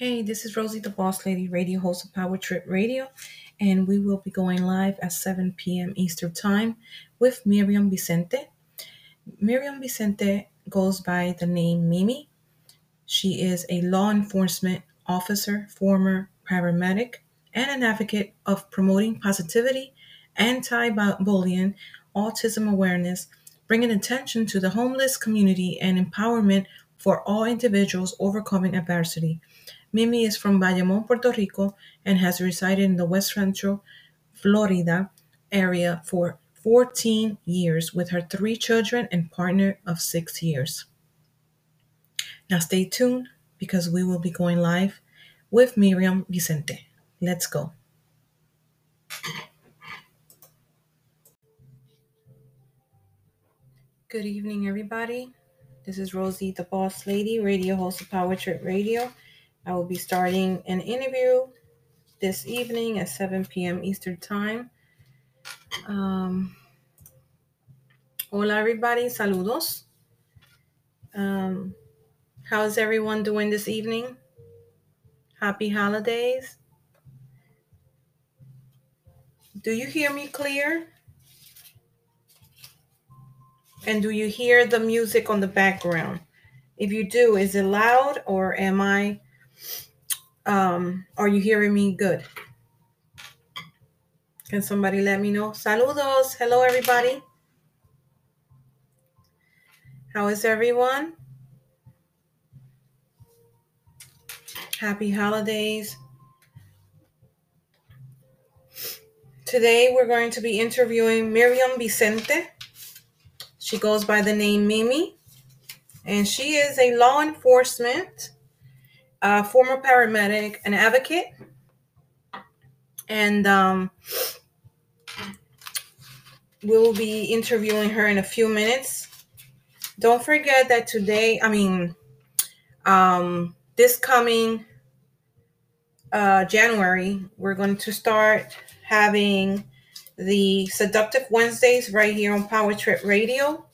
Hey, this is Rosie the Boss Lady, radio host of Power Trip Radio, and we will be going live at 7 p.m. Eastern Time with Miriam Vicente. Miriam Vicente goes by the name Mimi. She is a law enforcement officer, former paramedic, and an advocate of promoting positivity, anti bullying, autism awareness, bringing attention to the homeless community, and empowerment for all individuals overcoming adversity. Mimi is from Bayamon, Puerto Rico, and has resided in the West Central, Florida area for 14 years with her three children and partner of six years. Now stay tuned because we will be going live with Miriam Vicente. Let's go. Good evening, everybody. This is Rosie, the Boss Lady, radio host of Power Trip Radio. I will be starting an interview this evening at 7 p.m. Eastern Time. Um, hola, everybody. Saludos. Um, how's everyone doing this evening? Happy holidays. Do you hear me clear? And do you hear the music on the background? If you do, is it loud or am I um, are you hearing me good? Can somebody let me know? Saludos. Hello, everybody. How is everyone? Happy holidays. Today we're going to be interviewing Miriam Vicente. She goes by the name Mimi, and she is a law enforcement a former paramedic, an advocate, and um, we will be interviewing her in a few minutes. Don't forget that today, I mean, um, this coming uh, January, we're going to start having the Seductive Wednesdays right here on Power Trip Radio.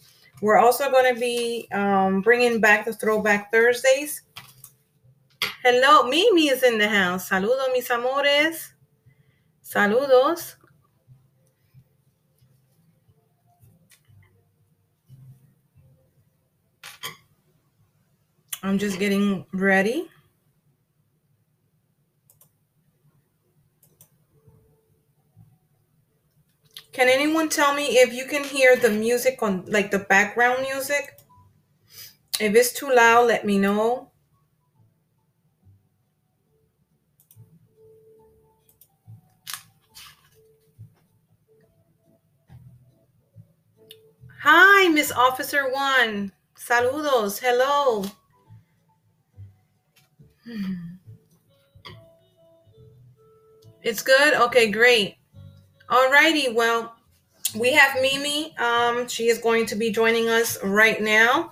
We're also going to be um, bringing back the Throwback Thursdays Hello, Mimi is in the house. Saludos, mis amores. Saludos. I'm just getting ready. Can anyone tell me if you can hear the music on like the background music? If it's too loud, let me know. Hi, Miss Officer One. Saludos. Hello. It's good? Okay, great. Alrighty, well, we have Mimi. Um, she is going to be joining us right now.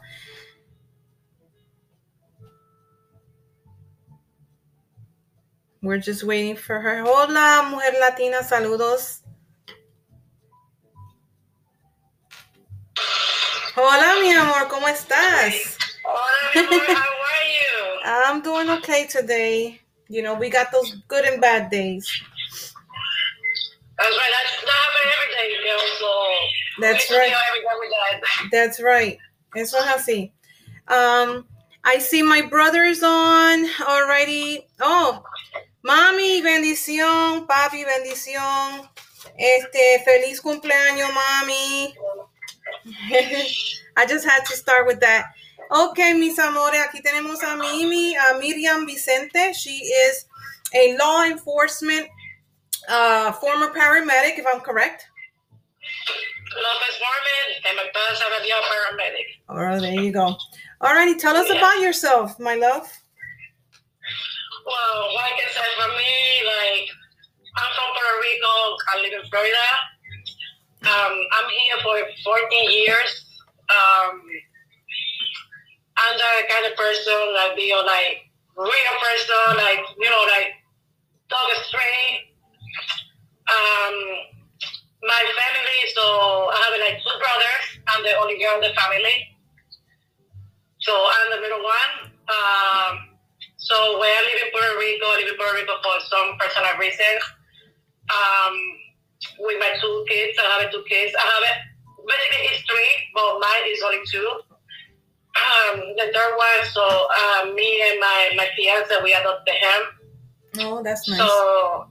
We're just waiting for her. Hola, Mujer Latina, saludos. Hola, mi amor, ¿cómo estás? Hola, mi amor, how are you? I'm doing okay today. You know, we got those good and bad days. That's right. That's not happening every day, you know, so That's right. Every day we. That's right. Eso es así. Um, I see my brother's on already. Oh, mami, bendición, papi, bendición. Este, feliz cumpleaños, mami. I just had to start with that. Okay, mis amores, aquí tenemos a Mimi, a Miriam Vicente. She is a law enforcement uh, former paramedic, if I'm correct. Lopez Mormon and McDonald's Avenue paramedic. All right, there you go. Alrighty, tell us Yeah. about yourself, my love. Well, like I said, for me, like, I'm from Puerto Rico. I live in Florida. Um, I'm here for 14 years. Um, I'm the kind of person that be like real person, like you know, like dog straight. Um, my family, so I have like two brothers. I'm the only girl in the family. So I'm the middle one. Um, so So when I live in Puerto Rico, I live in Puerto Rico for some personal reasons. Um, with my two kids, I have two kids. I have it. Basically, it's three, but mine is only two. Um, the third one, so uh, me and my my fiance, we adopted him. Oh, that's nice. So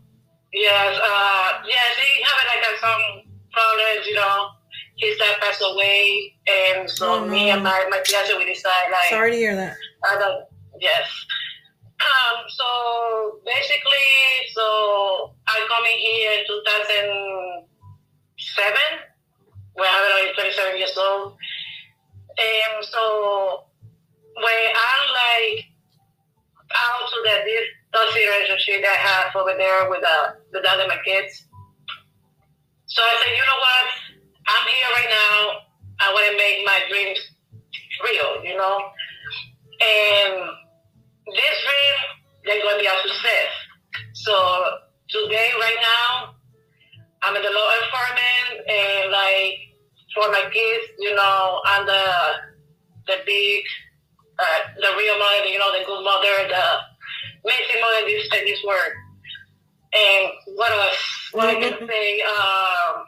yes, uh, yeah, they have like uh, some problems, you know. His dad passed away, and so Oh, me and my my fiance, we decided like Sorry to hear that. I don't, yes. Um, so basically, so I come in here in 2007 when I was 27 years old. And so when I'm like out to that this toxic relationship I have over there with uh, the dad and my kids. So I said, you know what? I'm here right now. I want to make my dreams real, you know? And this dream, they're going to be a success. So today, right now, I'm in the law enforcement and like for my kids, you know, I'm the the big, uh, the real mother, you know, the good mother, the amazing mother, this this word. And what else? What I can say? Um,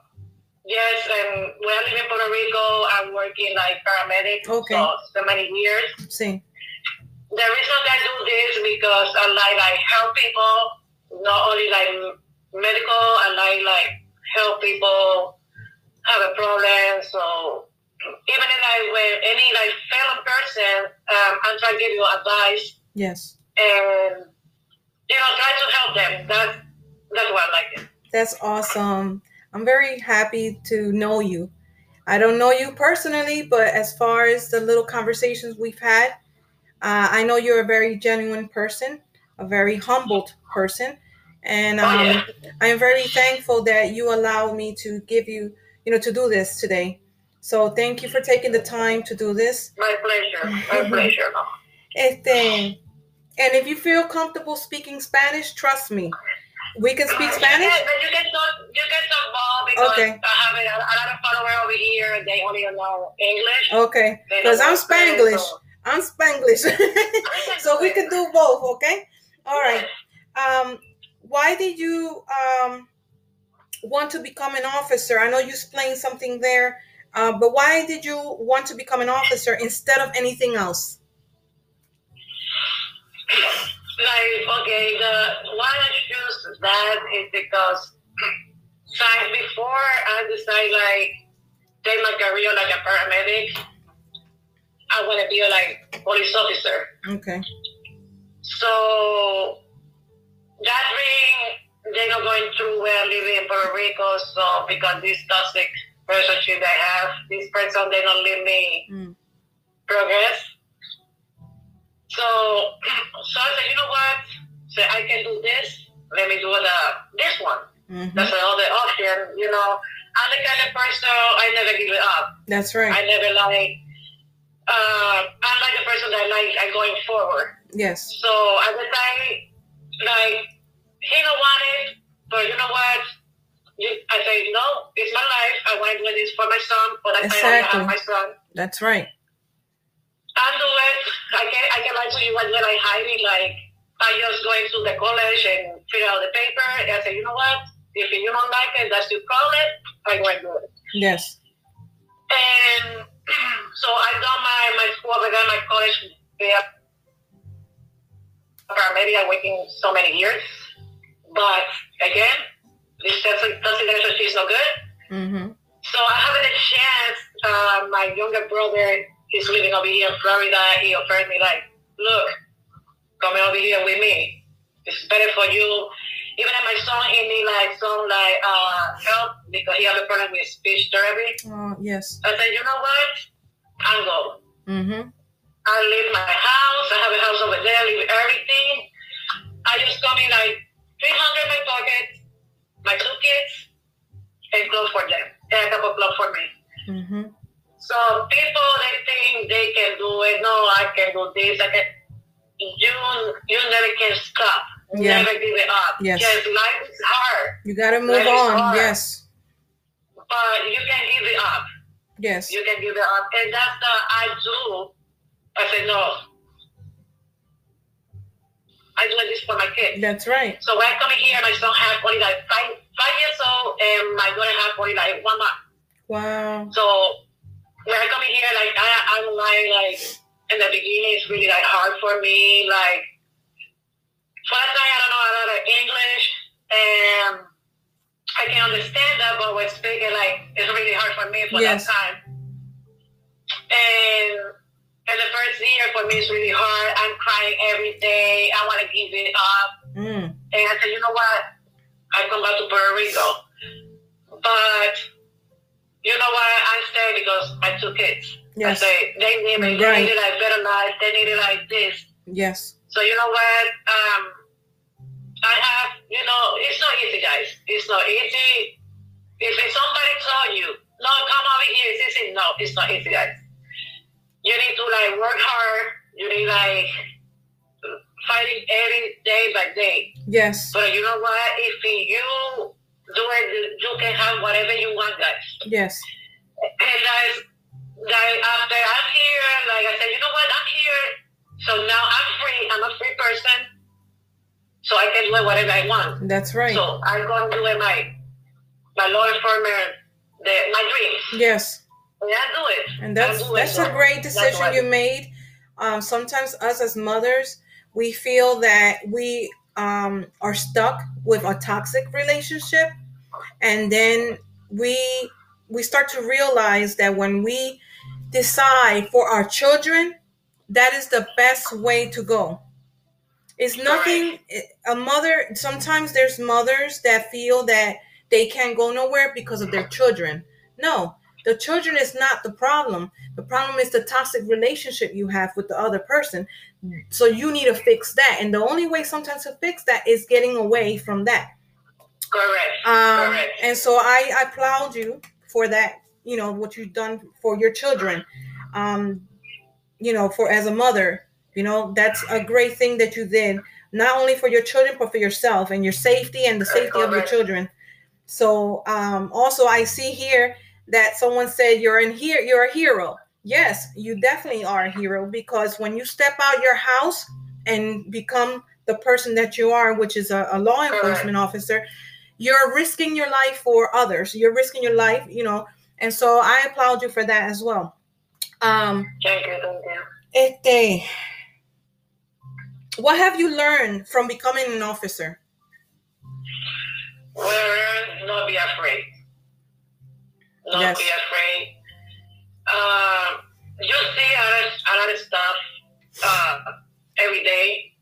yes, and when I live in Puerto Rico, I'm working like paramedic. Okay. So, so many years See. The reason I do this because I like like help people, not only like medical, I like like help people have a problem. So even if I when any like fellow person, um, I'm trying to give you advice Yes. and you know try to help them. That's that's what I like it. That's awesome. I'm very happy to know you. I don't know you personally, but as far as the little conversations we've had, uh, I know you're a very genuine person, a very humbled person, and Oh, um, yeah. I am very thankful that you allow me to give you, you know, to do this today. So thank you for taking the time to do this. My pleasure. My pleasure. Este, and if you feel comfortable speaking Spanish, trust me, we can speak Spanish. but you can talk. You can talk because Okay. I have a, a lot of followers over here. They only know English. Okay, because I'm Spanish, Spanglish. so- I'm Spanglish. so we can do both, okay? All right. Um, why did you um, want to become an officer? I know you explained something there, uh, but why did you want to become an officer instead of anything else? Like, okay, the why I choose that is because like before I decided like take my career like a paramedic, I want to be a like police officer. Okay. So that ring they're not going through where I live in Puerto Rico. So because this toxic relationship I have, this person they don't let me Mm. progress. So so I said, you know what? So I can do this. Let me do the this one. hmm That's another option. You know, I'm the kind of person I never give it up. That's right. I never like. Uh, I'm like the person that like I going forward. yes. So at the time, like, he don't want it, but you know what? I say, no, it's my life. I want to do this for my son, but I Exactly. I have my son. That's right. I do it. I can I can lie to you when when I hide it. Like I just going to the college and fill out the paper. And I say, you know what? If you don't like it, that's your problem. I and do it. Yes. And so I done my my school, I've got my college. Yeah, maybe I'm waiting so many years, but again, this doesn't doesn't relationship is no good. Mm-hmm. So I have a chance. Uh, my younger brother is living over here in Florida. He offered me like, look, come over here with me. It's better for you. Even if my son, he need like some like uh, help because he have a problem with speech therapy. Oh, yes. I said, you know what? I'm go. Mm-hmm. I leave my house. I have a house over there. Leave everything. I just come in like 300 in my pocket, my two kids, and clothes for them, and a couple of clothes for me. Mm-hmm. So people they think they can do it. No, I can do this. I can. You you never can stop. Yeah. Never give it up. Yes. Because life is hard, You gotta move is on. Yes. but you can give it up. Yes. You can give it up, and that's the I do. I said no. I do this for my kids. That's right. So when I come in here, my son has only like five five years old, and my daughter has only like one month. Wow. So when I come here, like I, I don't like like in the beginning, it's really like hard for me. Like first time I don't know a lot of English, and I can understand that, but when speaking, like it's really hard for me for Yes. that time. And and the first year for me is really hard. I'm crying every day. I want to give it up. Mm. And I said, you know what? I come back to Puerto Rico. But you know why I stay? Because my two kids. Yes. I say they need me. They Right. needed like better life. They needed like this. Yes. So you know what? Um, I have, you know, it's not easy, guys. It's not easy. If somebody tell you, no, come over here, it's easy. No, it's not easy, guys. You need to like work hard. You need like fighting every day by day. Yes. But you know what? If you do it, you can have whatever you want, guys. Yes. And guys, like after I'm here, like I said, you know what? I'm here. So now I'm free. I'm a free person. So I can do whatever I want. That's right. So I'm going to do my my law enforcement, the, my dreams. yes. And I do it. And that's do it. that's a great decision you made. Um, sometimes us as mothers, we feel that we um, are stuck with a toxic relationship, and then we we start to realize that when we decide for our children, that is the best way to go. It's nothing. A mother. Sometimes there's mothers that feel that they can't go nowhere because of their children. No, the children is not the problem. The problem is the toxic relationship you have with the other person. So you need to fix that. And the only way sometimes to fix that is getting away from that. Correct. Um, Correct. and so I, I applaud you for that, you know, what you've done for your children. Um, you know, for as a mother, you know, that's a great thing that you did, not only for your children, but for yourself and your safety and the safety of your children. So um, also I see here that someone said you're in here, you're a hero. Yes, you definitely are a hero because when you step out your house and become the person that you are, which is a, a law enforcement officer, you're risking your life for others. You're risking your life, you know, and so I applaud you for that as well. Um, Thank you. Thank you. este, what have you learned from becoming an officer? Learn, not be afraid. Not Yes. be afraid. Uh, you see a lot, of, a lot of stuff uh, every day,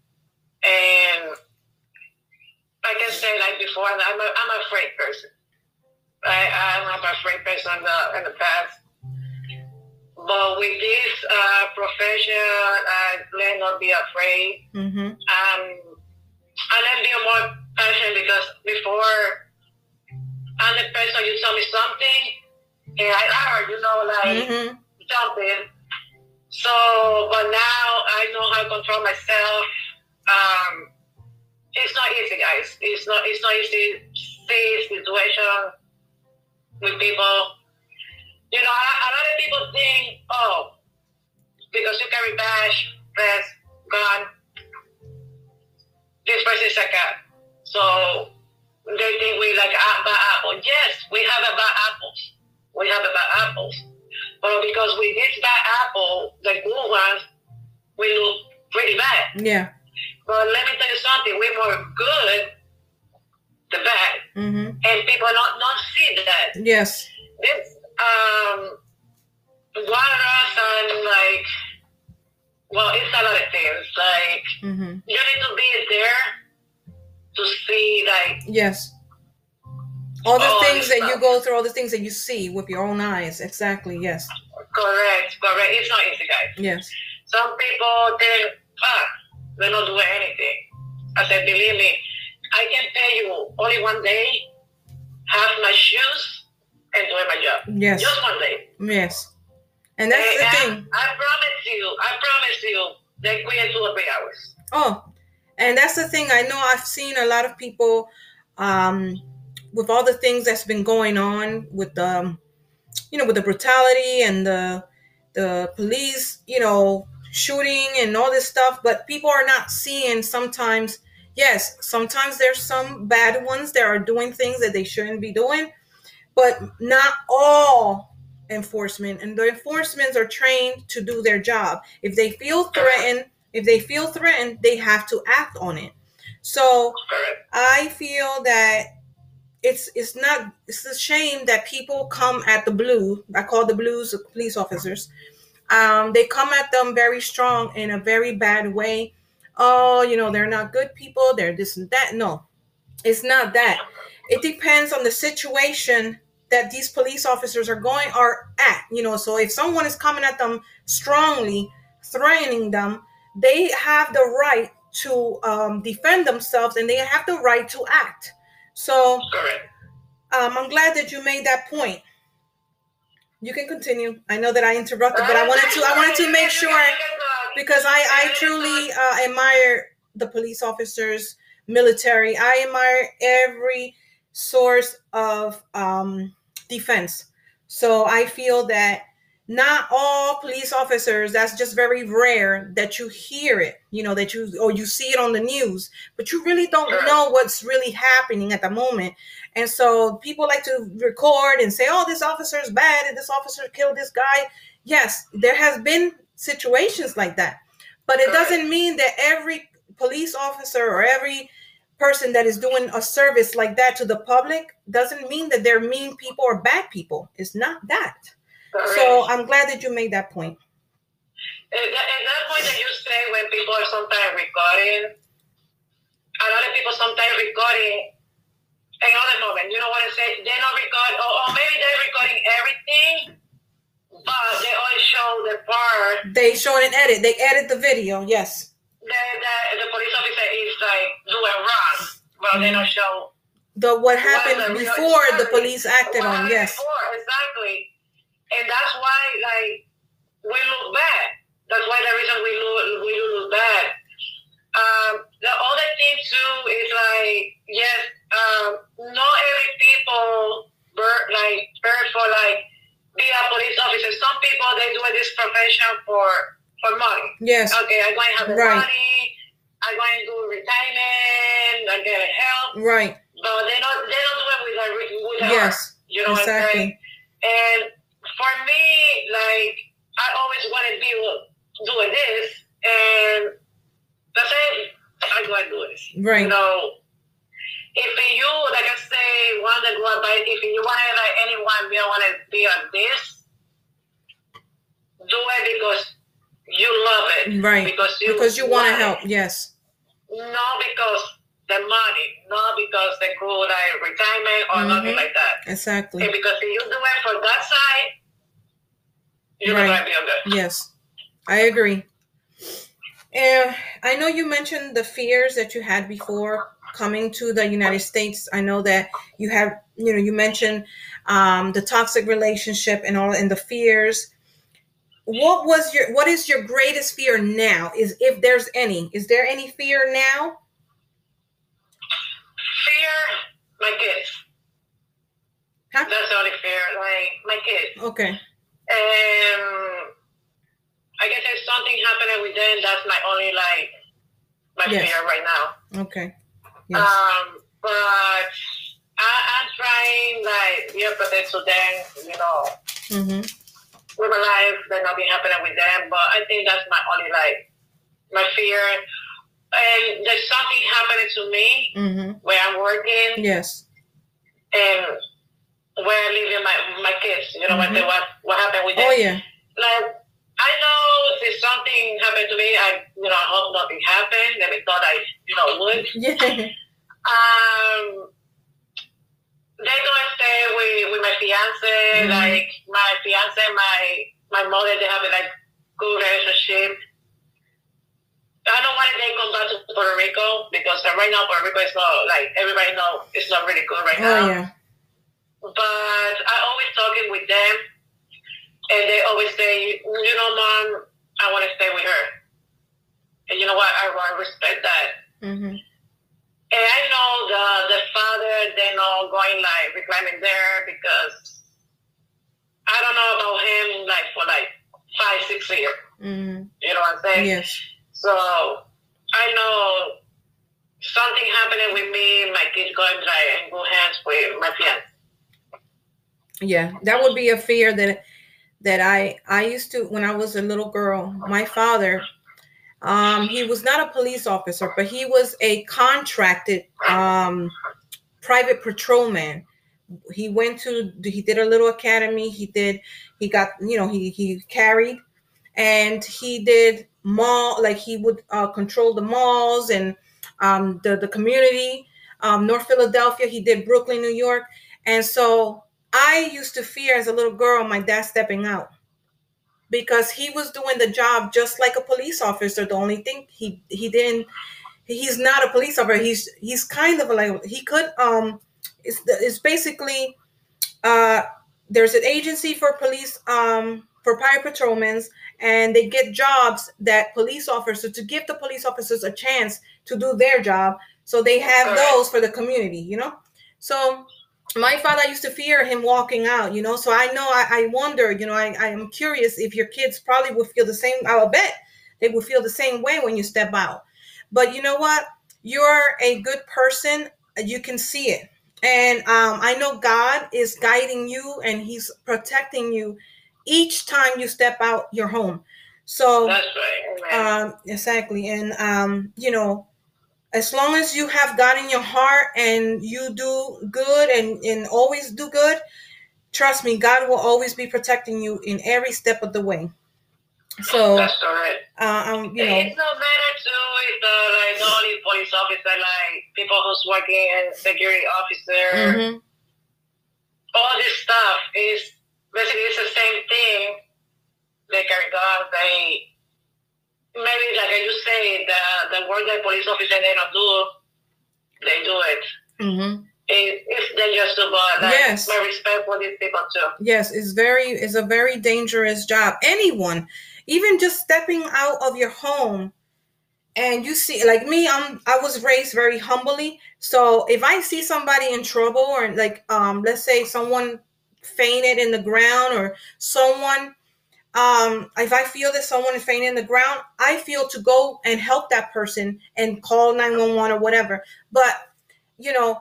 and like I said, like before, I'm a, I'm a afraid person. I, I'm not a afraid person in the, in the past. But with this uh, profession, I learn not be afraid Mm-hmm. um, and then be more passionate because before I'm the person you tell me something and I heard, you know, like Mm-hmm. something. So, but now I know how to control myself. Um, it's not easy, guys. It's not. It's not easy. to See situation with people. You know, a, a lot of people think, oh, because you carry badge, vest, gun, this person is a cat. So they think we like ah, bad apple. Yes, we have a bad apples. We have a bad apples. But because with this bad apple, the good ones, we look pretty bad. Yeah. But let me tell you something, we're more good, the bad. Mm-hmm. And people don't, don't see that. Yes. This um virus and like well it's a lot of things. Like Mm-hmm. you need to be there to see like Yes. All the All things that you go through, all the things that you see with your own eyes. Exactly. Yes. correct, correct. It's not easy guys. Yes. Some people think ah they're not doing anything. I said believe me, I can pay you only one day, have my shoes and doing my job. Yes. Just one day. Yes. And that's And the I- thing. I promise you, I promise you, they quit in two or three hours. Oh, and that's the thing. I know I've seen a lot of people um, with all the things that's been going on with the, you know, with the brutality and the the police, you know, shooting and all this stuff, but people are not seeing sometimes. Yes, sometimes there's some bad ones that are doing things that they shouldn't be doing, but not all enforcement. And the enforcements are trained to do their job. If they feel threatened, if they feel threatened, they have to act on it. So I feel that it's it's not it's a shame that people come at the blue. I call the blues police officers. Um, they come at them very strong in a very bad way. Oh, you know, they're not good people, they're this and that. No, it's not that. It depends on the situation that these police officers are going are at. You know, so if someone is coming at them strongly, threatening them, they have the right to um, defend themselves and they have the right to act. So um, I'm glad that you made that point. You can continue. I know that I interrupted, but I wanted to I wanted to make sure because I I truly uh, admire the police officers, military. I admire every source of um, defense. So I feel that not all police officers that's just very rare that you hear it you know that you or you see it on the news but you really don't know what's really happening at the moment. And so people like to record and say oh this officer is bad and this officer killed this guy. Yes there has been situations like that but it doesn't mean that every police officer or every person that is doing a service like that to the public doesn't mean that they're mean people or bad people it's not that so I'm glad that you made that point. And that, and that point that you say when people are sometimes recording, a lot of people sometimes recording in other moment. You know what I say? They're not recording, or, or maybe they're recording everything, but they only show the part. They show an edit. They edit the video. Yes. The, the, the police officer is like doing wrong, but they don't show the what happened the before the police acted on. Yes. Before, exactly and that's why like we look bad. That's why the reason we look we look bad. Um, the other thing too is like yes, um, not every people birth like birth for like be a police officer. Some people they do this profession for for money. Yes. Okay, I'm going to have right. money. I'm going to do retirement. I'm going to help. Right. But they don't they don't do it with a with a yes. Heart, you know exactly. what I'm saying? And for me, like I always wanted to be doing this, and that's it. I go and do this. Right. You know, if you, like I say, want to go by, if you want to like anyone, you want to be on this, do it because you love it. Right. Because you because you want to help. Yes. Not because the money, not because they go like retirement or mm-hmm. nothing like that. Exactly. And because if you do it for that side, you're right. gonna be okay. Yes, I agree. And I know you mentioned the fears that you had before coming to the United States. I know that you have, you know, you mentioned um, the toxic relationship and all, and the fears. What was your, what is your greatest fear now? Is if there's any, is there any fear now? Fear, my kids. Huh? That's the only fear, like my kids. Okay. Um, I guess if something happening with them, that's my only like my yes. fear right now. Okay. Yes. Um, but I, am trying like be empathetic to them, you know. Mm-hmm. With my life, that nothing happening with them, but I think that's my only like my fear and there's something happening to me mm-hmm. where I'm working. Yes. And where I live in my my kids. You know mm-hmm. what what what happened with them. Oh yeah. Like I know if something happened to me, I you know I hope nothing happened. Never thought I you know would. Yeah. Um. They're gonna stay with with my fiance. Mm-hmm. Like my fiance, my my mother, they have a like good relationship. I don't want they come back to Puerto Rico because right now Puerto Rico is not like everybody know it's not really good right oh, now. Yeah. But I always talking with them, and they always say, you know, mom, I want to stay with her. And you know what? I, I respect that. Mm-hmm. And I know the the father, they're not going like reclaiming there because I don't know about him like for like five, six years. Mm-hmm. You know what I'm saying? Yes. So I know something happening with me, my kids going like in good hands with my fiance. Yeah, that would be a fear that that I I used to when I was a little girl. My father, um, he was not a police officer, but he was a contracted um, private patrolman. He went to he did a little academy. He did he got you know he he carried, and he did mall like he would uh, control the malls and um, the the community. Um, North Philadelphia. He did Brooklyn, New York, and so I used to fear as a little girl my dad stepping out because he was doing the job just like a police officer. The only thing he he didn't he's not a police officer. He's he's kind of like he could um it's it's basically uh there's an agency for police um for private patrolmen and they get jobs that police officers to give the police officers a chance to do their job so they have those for the community you know so my father used to fear him walking out, you know. So I know I, I wonder, you know, I, I am curious if your kids probably would feel the same. I will bet they would feel the same way when you step out. But you know what? You're a good person. You can see it. And um, I know God is guiding you and He's protecting you each time you step out your home. So That's right. um, exactly. And um, you know, as long as you have God in your heart and you do good and, and always do good, trust me, God will always be protecting you in every step of the way. So, That's right. uh, um, you know, It's no matter too with uh, like not only police officer, like people who's working as security officer, mhm, all this stuff is basically it's the same thing. They carry guns, they maybe like you say the the work that police officer they don't do, they do it. mhm. it it's dangerous but like, Yes. my respect for these people too. yes, it's very, it's a very dangerous job. Anyone, even just stepping out of your home and you see like me i'm i was raised very humbly so if i see somebody in trouble or like um let's say someone fainted in the ground or someone um if i feel that someone is fainting in the ground i feel to go and help that person and call 911 or whatever. But you know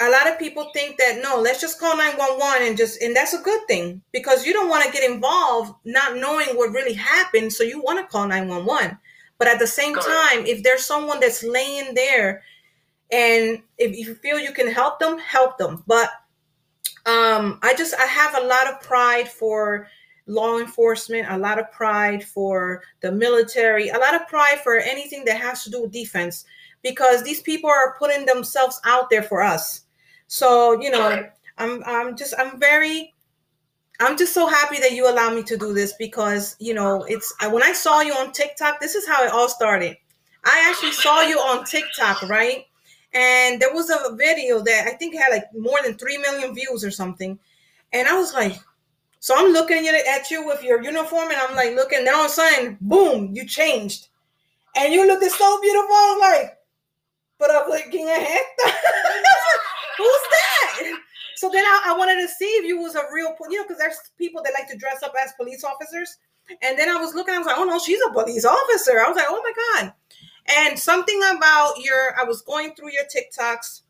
a lot of people think that no let's just call 911 and just and that's a good thing because you don't want to get involved not knowing what really happened so you want to call 911 but at the same time if there's someone that's laying there and if you feel you can help them help them. But um i just i have a lot of pride for law enforcement a lot of pride for the military a lot of pride for anything that has to do with defense because these people are putting themselves out there for us. So you know i'm i'm just i'm very i'm just so happy that you allow me to do this because you know it's when i saw you on tiktok this is how it all started. I actually saw you on tiktok right? And there was a video that i think had like more than 3 million views or something. And i was like so i'm looking at, at you with your uniform and i'm like looking now a sudden boom you changed and you looked so beautiful i was like but i'm like "¿Quién es esta?" who's that so then I, I wanted to see if you was a real, you know, because there's people that like to dress up as police officers. And then I was looking, I was like, oh no, she's a police officer. I was like, oh my god. And something about your, I was going through your TikToks,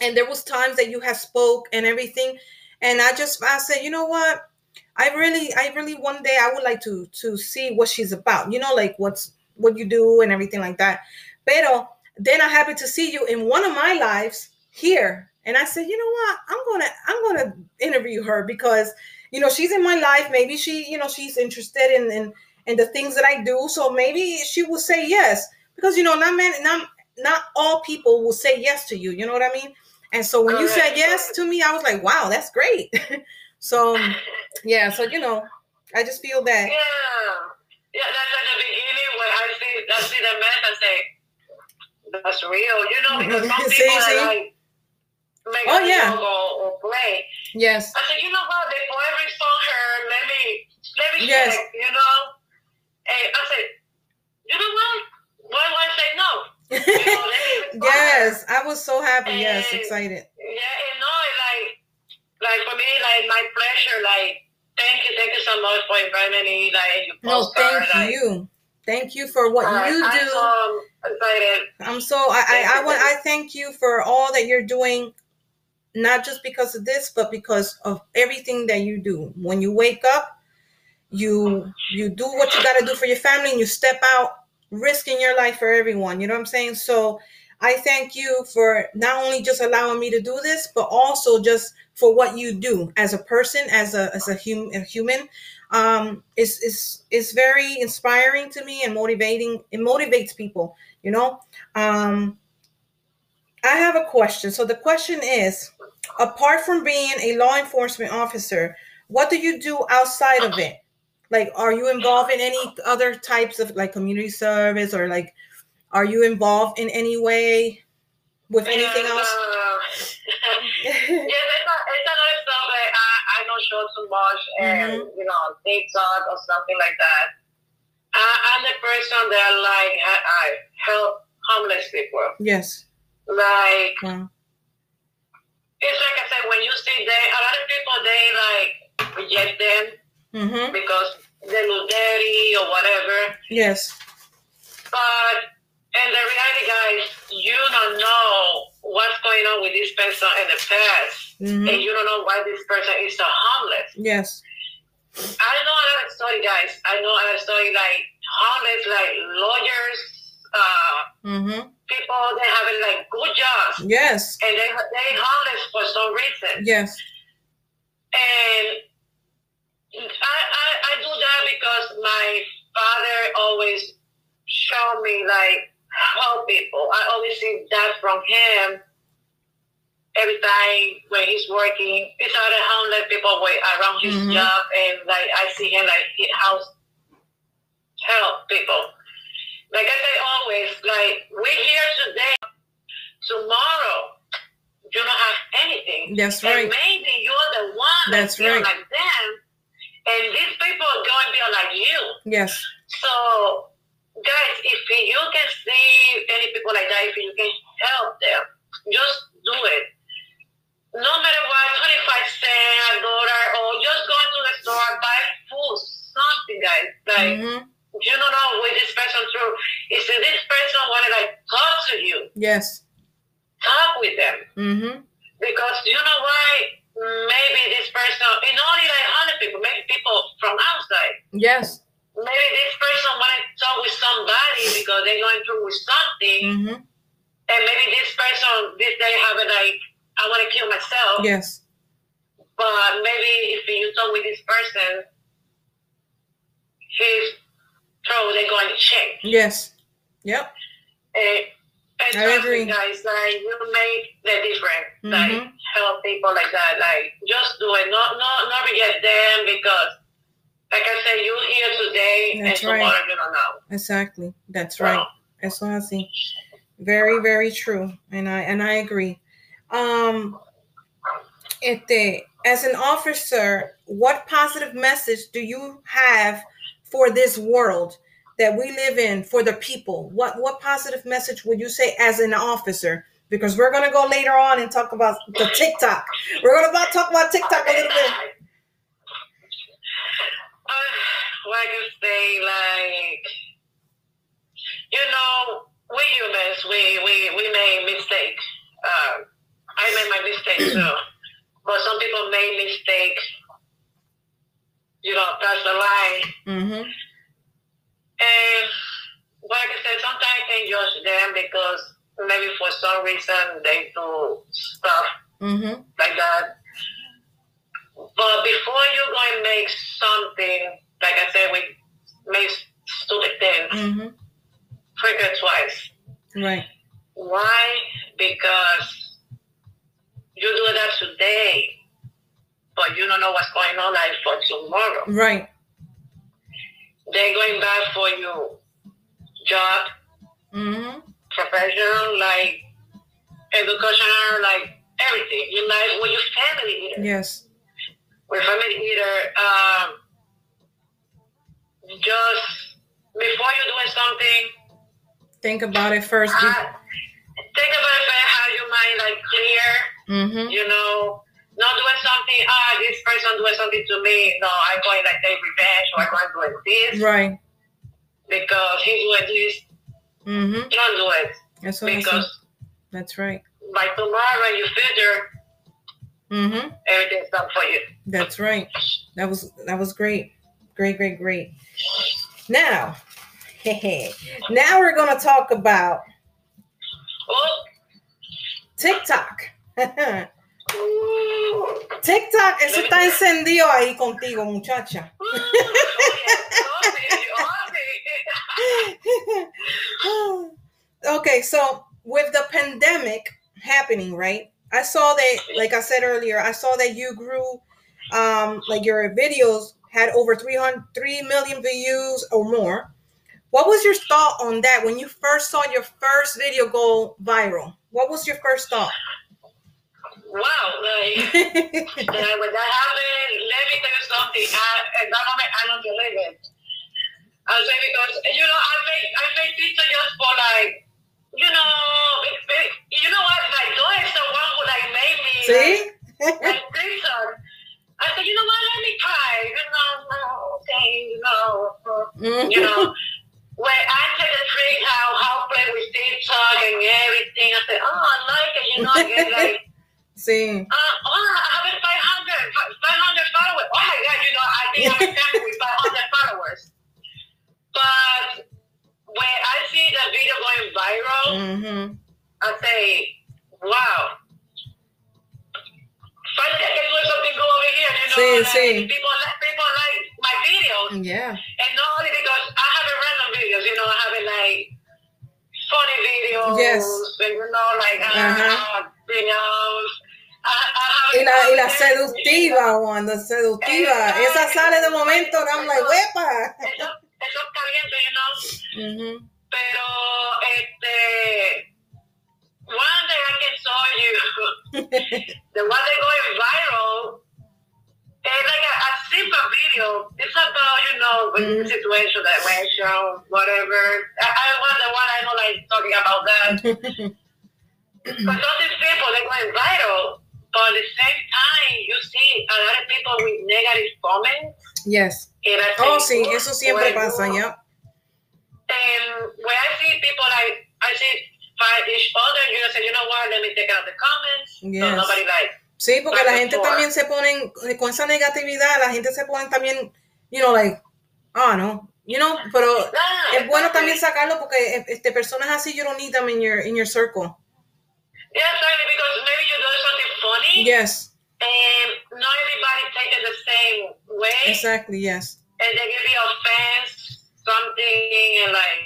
and there was times that you had spoke and everything, and I just, I said, you know what, I really, I really, one day I would like to to see what she's about. You know, like what's what you do and everything like that. Pero then I happened to see you in one of my lives here and I said, you know what? I'm gonna I'm gonna interview her because you know she's in my life. Maybe she, you know, she's interested in in, in the things that I do. So maybe she will say yes. Because you know, not man, not not all people will say yes to you. You know what I mean? And so when you said yes to me, I was like, wow, that's great. so yeah, so you know, I just feel that Yeah. Yeah, that's at the beginning when I see I see the mess, I say, that's real, you know, because some people see? are like make Oh, a yeah. or, or play. yes, I said, you know what, before every song her, let me let me Yes. check, you know. And I said, you know what? Why do I say no? You know, yes, I was so happy. Yes, excited. Yeah, like like for me, like my pleasure, like Thank you, thank you so much for inviting me. Like, you No, thank like, you. Thank you for what uh, you I'm do. so excited. I'm so I, I, I want I thank you for all that you're doing, not just because of this, but because of everything that you do. When you wake up, you you do what you gotta do for your family and you step out, risking your life for everyone. You know what I'm saying? So I thank you for not only just allowing me to do this, but also just for what you do as a person, as a as a, hum, a human. Um, it's, it's it's very inspiring to me and motivating. It motivates people. You know. Um, I have a question. So the question is, apart from being a law enforcement officer, what do you do outside of it? Like, are you involved in any other types of like community service or like, are you involved in any way with anything else? Uh, yeah, it's, a, it's another stuff that I, I don't show too much, and Mm-hmm. you know, TikTok or something like that. I, I'm the person that like I, I help homeless people. yes. Like Wow. it's like I said, when you see them, a lot of people they like reject them Mm-hmm. because they look dirty or whatever. Yes. But in the reality, guys, you don't know what's going on with this person in the past, Mm-hmm. and you don't know why this person is so homeless. Yes. I know another story, guys. I know another story like homeless, like lawyers, uh, Mm-hmm. people they having like good jobs, Yes. and they they homeless for some reason. Yes. And I, I, I do that because my father always showed me like help people. I always see that from him every time when he's working. It's other homeless people wait around his Mhm. job and like I see him like he house help people. Like I say always, like we're here today, tomorrow you don't have anything. That's And right. maybe you're the one That's that's right. like them, and these people are going to be like you. Yes. So, guys, if you can see any people like that, if you can help them, just do it. No matter what, 25 cents, a dollar, or just go into the store, buy food, something, guys. Like, Mm-hmm. you don't know what this person through. If this person want to like talk to you, Yes. talk with them. Mm-hmm. Because you know why? Maybe this person, and only like hundred people, maybe people from outside. Yes. Maybe this person want to talk with somebody because they're going through with something, Mm-hmm. and maybe this person this day have it like, I want to kill myself. Yes. But maybe if you talk with this person, his throat they're going to change. Yes. Yep. And, and I agree. guys. Like you make the difference. Like Mhm. help people like that. Like just do it. Not not not reject them because, like I said, you're here today That's and right. tomorrow you don't know. Exactly. That's So, right. Eso es así. Very, very true. And I and I agree. Um este, as an officer, what positive message do you have for this world that we live in for the people? What what positive message would you say as an officer? Because we're gonna go later on and talk about the TikTok. We're gonna about talk about TikTok a little bit. Uh, what I say, like, you know, we humans, we we we make mistakes. Uh, I made my mistake too, but some people made mistakes. You know, that's the line. Mm-hmm. And like I said, sometimes I can judge them because maybe for some reason they do stuff Mm-hmm. like that. But before you go and make something, like I said, we make stupid things, Mm-hmm. twice. Right. Why? Because you do that today, but you don't know what's going on like for tomorrow. Right. They're going back for you job, Mm-hmm. professional, like educational, like everything. You like with your family. Yes. With family either, um, just before you're doing something, Think about it first. uh, think about it, how you mind like clear, Mm-hmm. you know, not doing something, ah, this person doing something to me. No, I'm going like take revenge or I'm going to do this Right. because he's doing this. Mm-hmm. Don't do it así. because That's right. by tomorrow when you future, Mm-hmm. everything's done for you. That's right. That was that was great. Great, great, great. Now, now we're gonna talk about Oh, TikTok. TikTok, eso está encendido ahí contigo, muchacha. Oh, okay, so with the pandemic happening, right? I saw that, like I said earlier, I saw that you grew, um, like your videos had over 300, 3 million views or more. What was your thought on that when you first saw your first video go viral? What was your first thought? Wow, like, uh, when that happened, let me tell you something. I, at that moment, I don't believe it. I'll say because, you know, I make, I make pictures just for like, you know, it, you know what, like, Joy is the one who like made me See? like, like TikTok. I said, you know what, let me try. You know, no, okay, you know, you know. When I said the trick how how play with TikTok and everything, I said, oh, I like it. You know, I get like, See. uh, oh, I have 500, 500 followers. Oh my God, you know, I think I'm a family with 500 followers. But when I see the video going viral, Mm-hmm. I say, wow. Finally, I can do something good over here. You know, Sí, like, sí. people like people like my videos, Yeah. and not only because I have a random videos. You know, I have it like funny videos, Yes. and you know, like uh, Uh-huh. you know. I, I have Y la, y la seductiva, Wanda, seductiva. Esa sale de momento, and I'm like, ¡wepa! Eso, eso es caliente, you know. Mm-hmm. Pero, este, one day I can show you the one that going viral. It's like a, a simple video. It's about, you know, Mhm. the situation that went show, whatever. I, I was the one I know, like, talking about that. But all these people, they're going viral. But at the same time, you see a lot of people with negative comments. Yes. And I Oh, sí, eso siempre well, pasa, ya. And when I see people like I see fight each other, you know, say, you know what, let me take out the comments. So Yes. nobody like Sí, porque la gente Before. también se ponen, eh, con esa negatividad, la gente se pone también, you know, like, ah, no, you know, pero nah, es bueno también sacarlo porque eh, este, personas así, you don't need them in your, in your circle. Yeah, exactly, because maybe you're doing something funny Yes, and not everybody take it the same way exactly, yes. and they give you offense, something and like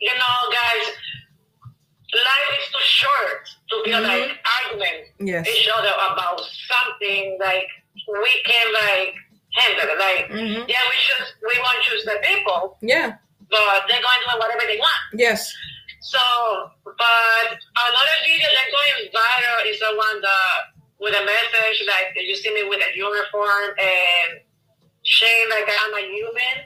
you know, guys, life is too short to be Mhm. like arguing Yes. each other about something like we can like handle it. Like hmm yeah, we should we won't choose the people, Yeah, but they're going to do whatever they want. yes. So, but another video that's going viral is the one that with a message like you see me with a uniform and saying like I'm a human.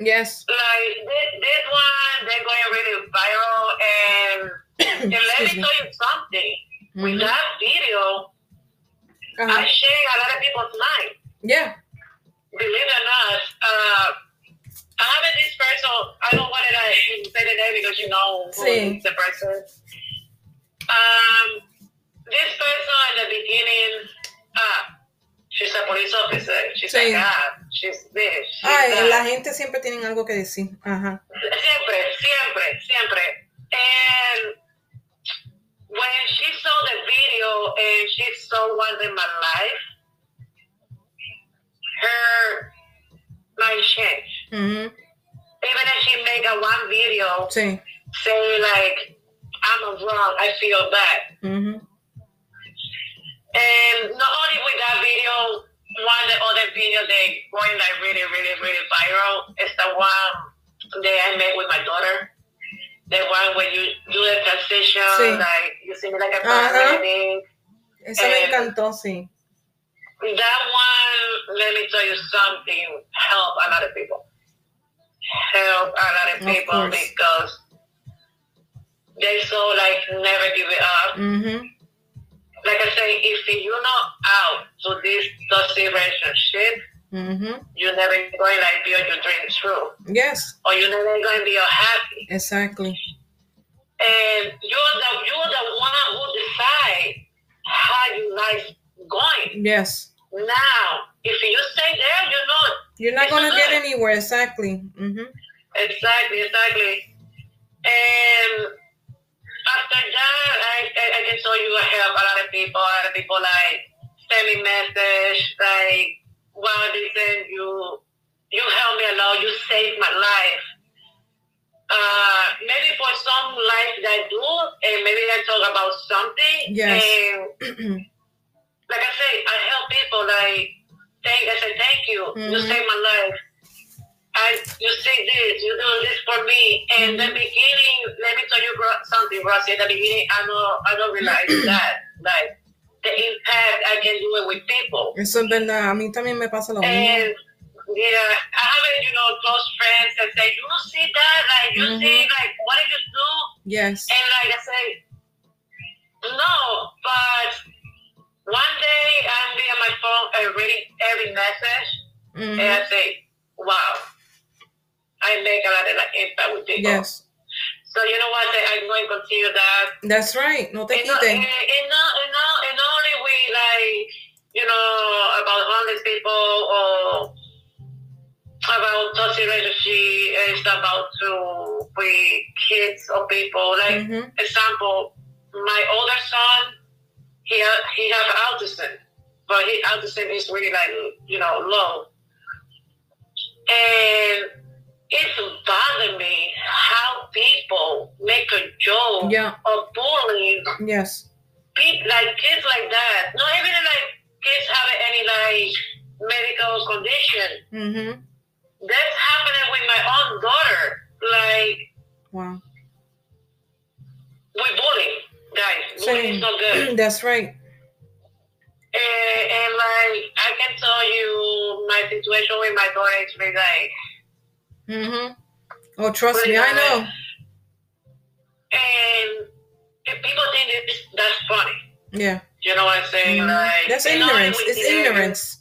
Yes. Like this, this one, they're going really viral, and, and let me me. tell you something. With Mhm. that video, I Uh-huh. share a lot of people's mind. Yeah. believe it or not, uh, I have this person. I don't want to say the name because you know who Sí. the person. Um, this person at the beginning, uh, she's a police officer. She's Sí. a cop. She's this. She's Ay, that. la gente siempre tiene algo que decir. Ajá. Siempre, siempre, siempre. And when she saw the video and she saw once in my life, her mind changed. Mhm. She make a one video Sí. say like, I'm wrong, I feel bad. Mm-hmm. And not only with that video, one of the other video they going like really, really, really viral is the one that I made with my daughter. The one where you do the transition, Sí. like you see me like a paramedic. Esa me encantó, sí. That one, let me tell you something, help a lot of people. Help a lot of Of people course. because they so like never give it up. Mm-hmm. like I say, if you're not out to this toxic relationship, Mm-hmm. you're never going to like be your dreams true, Yes, or you're never going to be happy. exactly. And you're the you're the one who decide how your life going. Yes. Now, if you stay there, you know You're not gonna get anywhere. Exactly. Mm-hmm. exactly, exactly. And after that, I, I, I can tell you I have a lot of people, a lot of people like send me message like, wow, listen, you you helped me a lot, you saved my life. Uh, maybe for some life that I do, and maybe I talk about something. Yes. And like I say, I help people. Like, thank I say thank you. You Mhm. saved my life. I you say this, you do this for me. And the beginning, let me tell you something, Rosie. At the beginning, I don't I don't realize that like the impact I can do it with people. Eso es verdad. A mí también me pasa lo mismo. And yeah, I have you know close friends that say, you see that, like you Mhm. see, like what did you do? Yes. And like I say, no, but and reading every message, and Mhm. I say, wow, I make a lot of like impact with people. Yes. So you know what? I'm going to continue that. That's right. No te And, not- and, and, not, and, not, and only we like, you know, about homeless people or about toxic relationship, it's about to with kids or people. Like, Mhm. example, my older son, he ha- he have autism, but his autism is really like you know low, and it's bothering me how people make a joke Yeah. or bullying Yes. people like kids like that. Not even like kids having any like medical condition. Mm-hmm. That's happening with my own daughter. Like Wow. with bullying, guys. Bullying is not good. That's right. And, and like I can tell you, my situation with my daughter is really like, Mm-hmm. Oh, trust me, I know. and if people think that that's funny. Yeah. You know what I'm saying? Mhm. Like That's and ignorance. It's ignorance.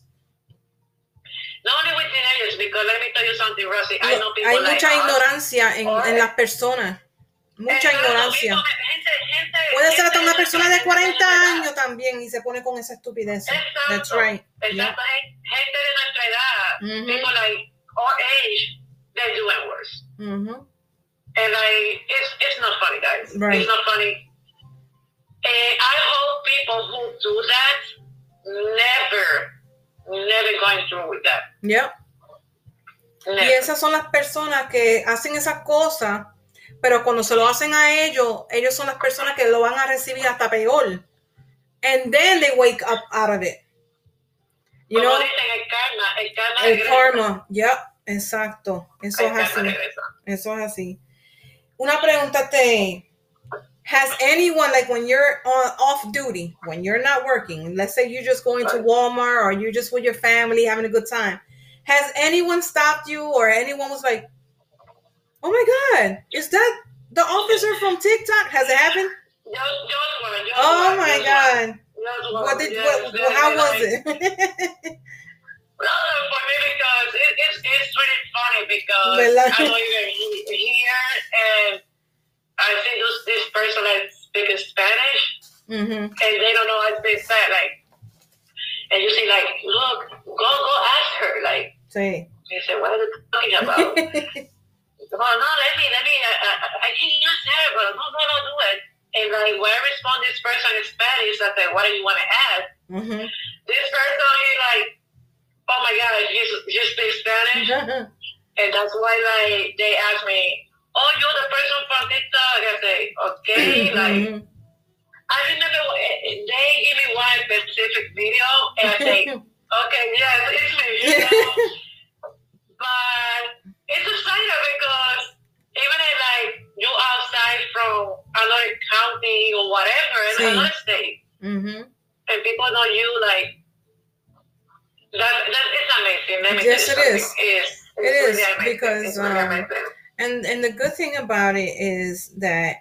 Not only with teenagers, because let me tell you something, Rosie. I know people Hay like mucha us. ignorancia en, en las personas. Mucha Exacto, ignorancia. people- gente- gente- Puede ser hasta una persona de nuestra 40 edad. años también y se pone con esa estupidez. Exacto. That's right. Yeah. Exacto, gen- gente de nuestra edad, Mhm. people like our age, they're doing worse. Mhm. And like, it's it's not funny, guys. Right. It's not funny. And I hope people who do that never, never going through with that. Yep. Never. Y esas son las personas que hacen esas cosas, pero cuando se lo hacen a ellos, ellos son las personas que lo van a recibir hasta peor. And then they wake up out of it. You Como know, dicen, el karma, el karma el regresa. karma. Yep, exacto. Eso El es así. regresa. Eso es así. Una pregunta te Has anyone like when you're on off duty, when you're not working, let's say you're just going to. Walmart or you're just with your family having a good time, has anyone stopped you or anyone was like, "Oh my God, is that the officer from TikTok?" Has it happened? Just, just one, just Oh my. God! What did? What, very, how was it? No, for me because it, it's it's really funny because ¿Verdad? I know you're he- here and I think this this person like speaking Spanish hmm and they don't know how to say Spanish like and you see like look go go ask her like Sí. you say what are you talking about? Oh no let me let me uh, uh, uh, I, I, I can't use her but no no no do it and like when I respond this person in Spanish I say what do you want to add? hmm This person he like oh my god you you speak Spanish. And that's why like they ask me, Oh, you're the person from TikTok. I say, Okay, mm-hmm. like Mhm. I remember eh, eh, they give me one specific video and I say, Okay, yes, it's me, you know. but it's a exciting because even if like you outside from another county or whatever in Sí. another state Mhm. and people know you like that, that it's amazing. Let me Yes, it is. It's, It really because, um. And and the good thing about it is that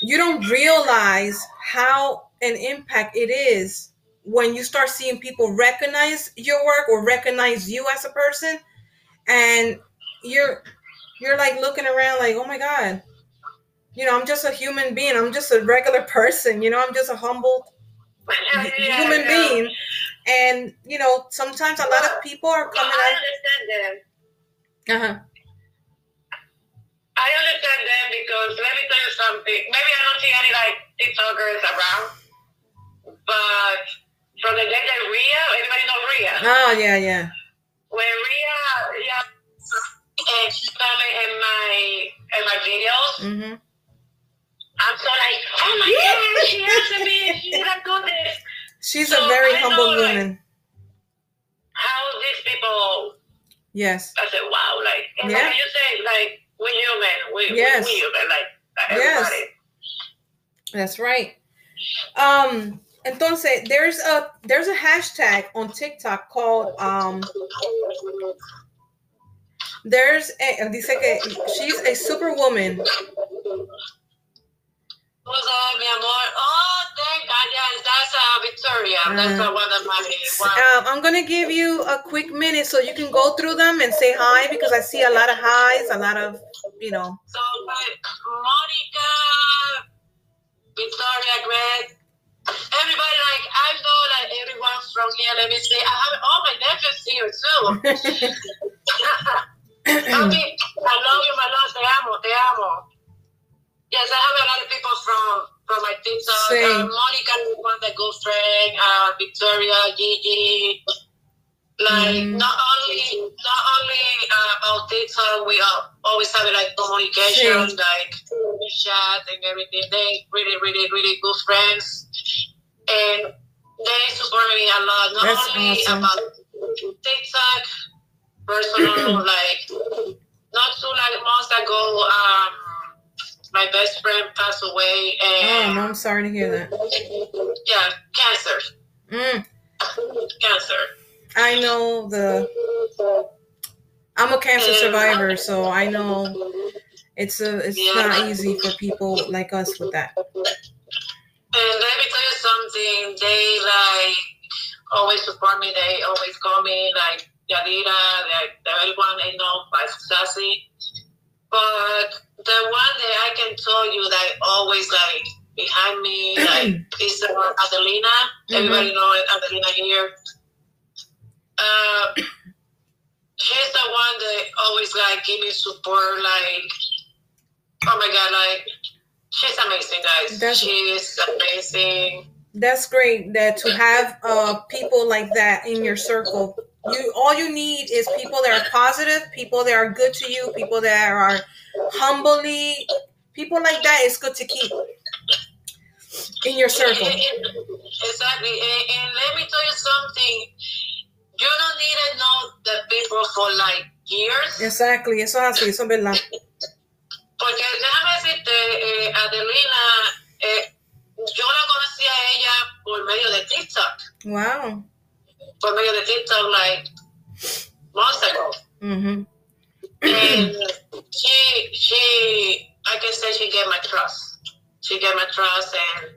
you don't realize how an impact it is when you start seeing people recognize your work or recognize you as a person and you're you're like looking around like oh my god you know i'm just a human being i'm just a regular person you know i'm just a humble Yeah, human being and you know sometimes a lot of people are coming I out understand them. uh-huh. I understand them because let me tell you something. Maybe I don't see any like TikTokers around, but from the day that Ria, everybody know Ria. oh yeah yeah When Ria, yeah, and she comment in my in my videos, hmm I'm so like, oh my god, she answered me. She did not do this. she's So, a very I humble know, like- woman How these people? yes I said, wow, like, and Yeah. like you say, like we human, we Yes. we, we human, like Yes. That's right. Um, entonces there's a there's a hashtag on TikTok called um there's a, dice que she's a superwoman. What's up, mi amor? Oh, thank God, yes, that's uh, Victoria. That's Uh, one of my one. Um, I'm gonna give you a quick minute so you can go through them and say hi because I see a lot of highs, a lot of you know. So, Monica, Victoria, Greg, everybody, like, I know, like, everyone from here, let me see. I have, oh, my nephew's here, too. okay, I love you, my love, te amo, te amo. Yes, I have a lot of people from from my TikTok. Uh, Monica, is one that good friend, uh, Victoria, Gigi. Like Mhm. not only not only uh, about TikTok, we are always have like communication, Same. like chat and everything. They really, really, really good friends, and they support me a lot. Not That's only awesome. about TikTok, personal, like not too like months ago. Um, my best friend passed away, Oh, and no, I'm sorry to hear that. yeah, cancer, Mm, cancer. I know the. I'm a cancer survivor, so I know it's a it's not easy for people like us with that. And let me tell you something. They like always support me. They always call me like Yadira, like everyone they know as Sassy. But the one that I can tell you that always like behind me, like is the one Adelina. Everybody know it, Adelina here. Uh, she's the one that always like give me support. Like, oh my god, like she's amazing, guys. That's- she's amazing. That's great that to have uh people like that in your circle. You all you need is people that are positive, people that are good to you, people that are humbly people like that is good to keep in your circle. Exactly. And, and let me tell you something. You don't need to know the people for like years. Exactly, eso es así, eso es verdad. Porque déjame decirte, eh, Adelina, eh, yo la conocí a ella por medio de TikTok. Wow. Por medio de TikTok, like months ago. hmm and she she I can say she gave my trust. She gave my trust and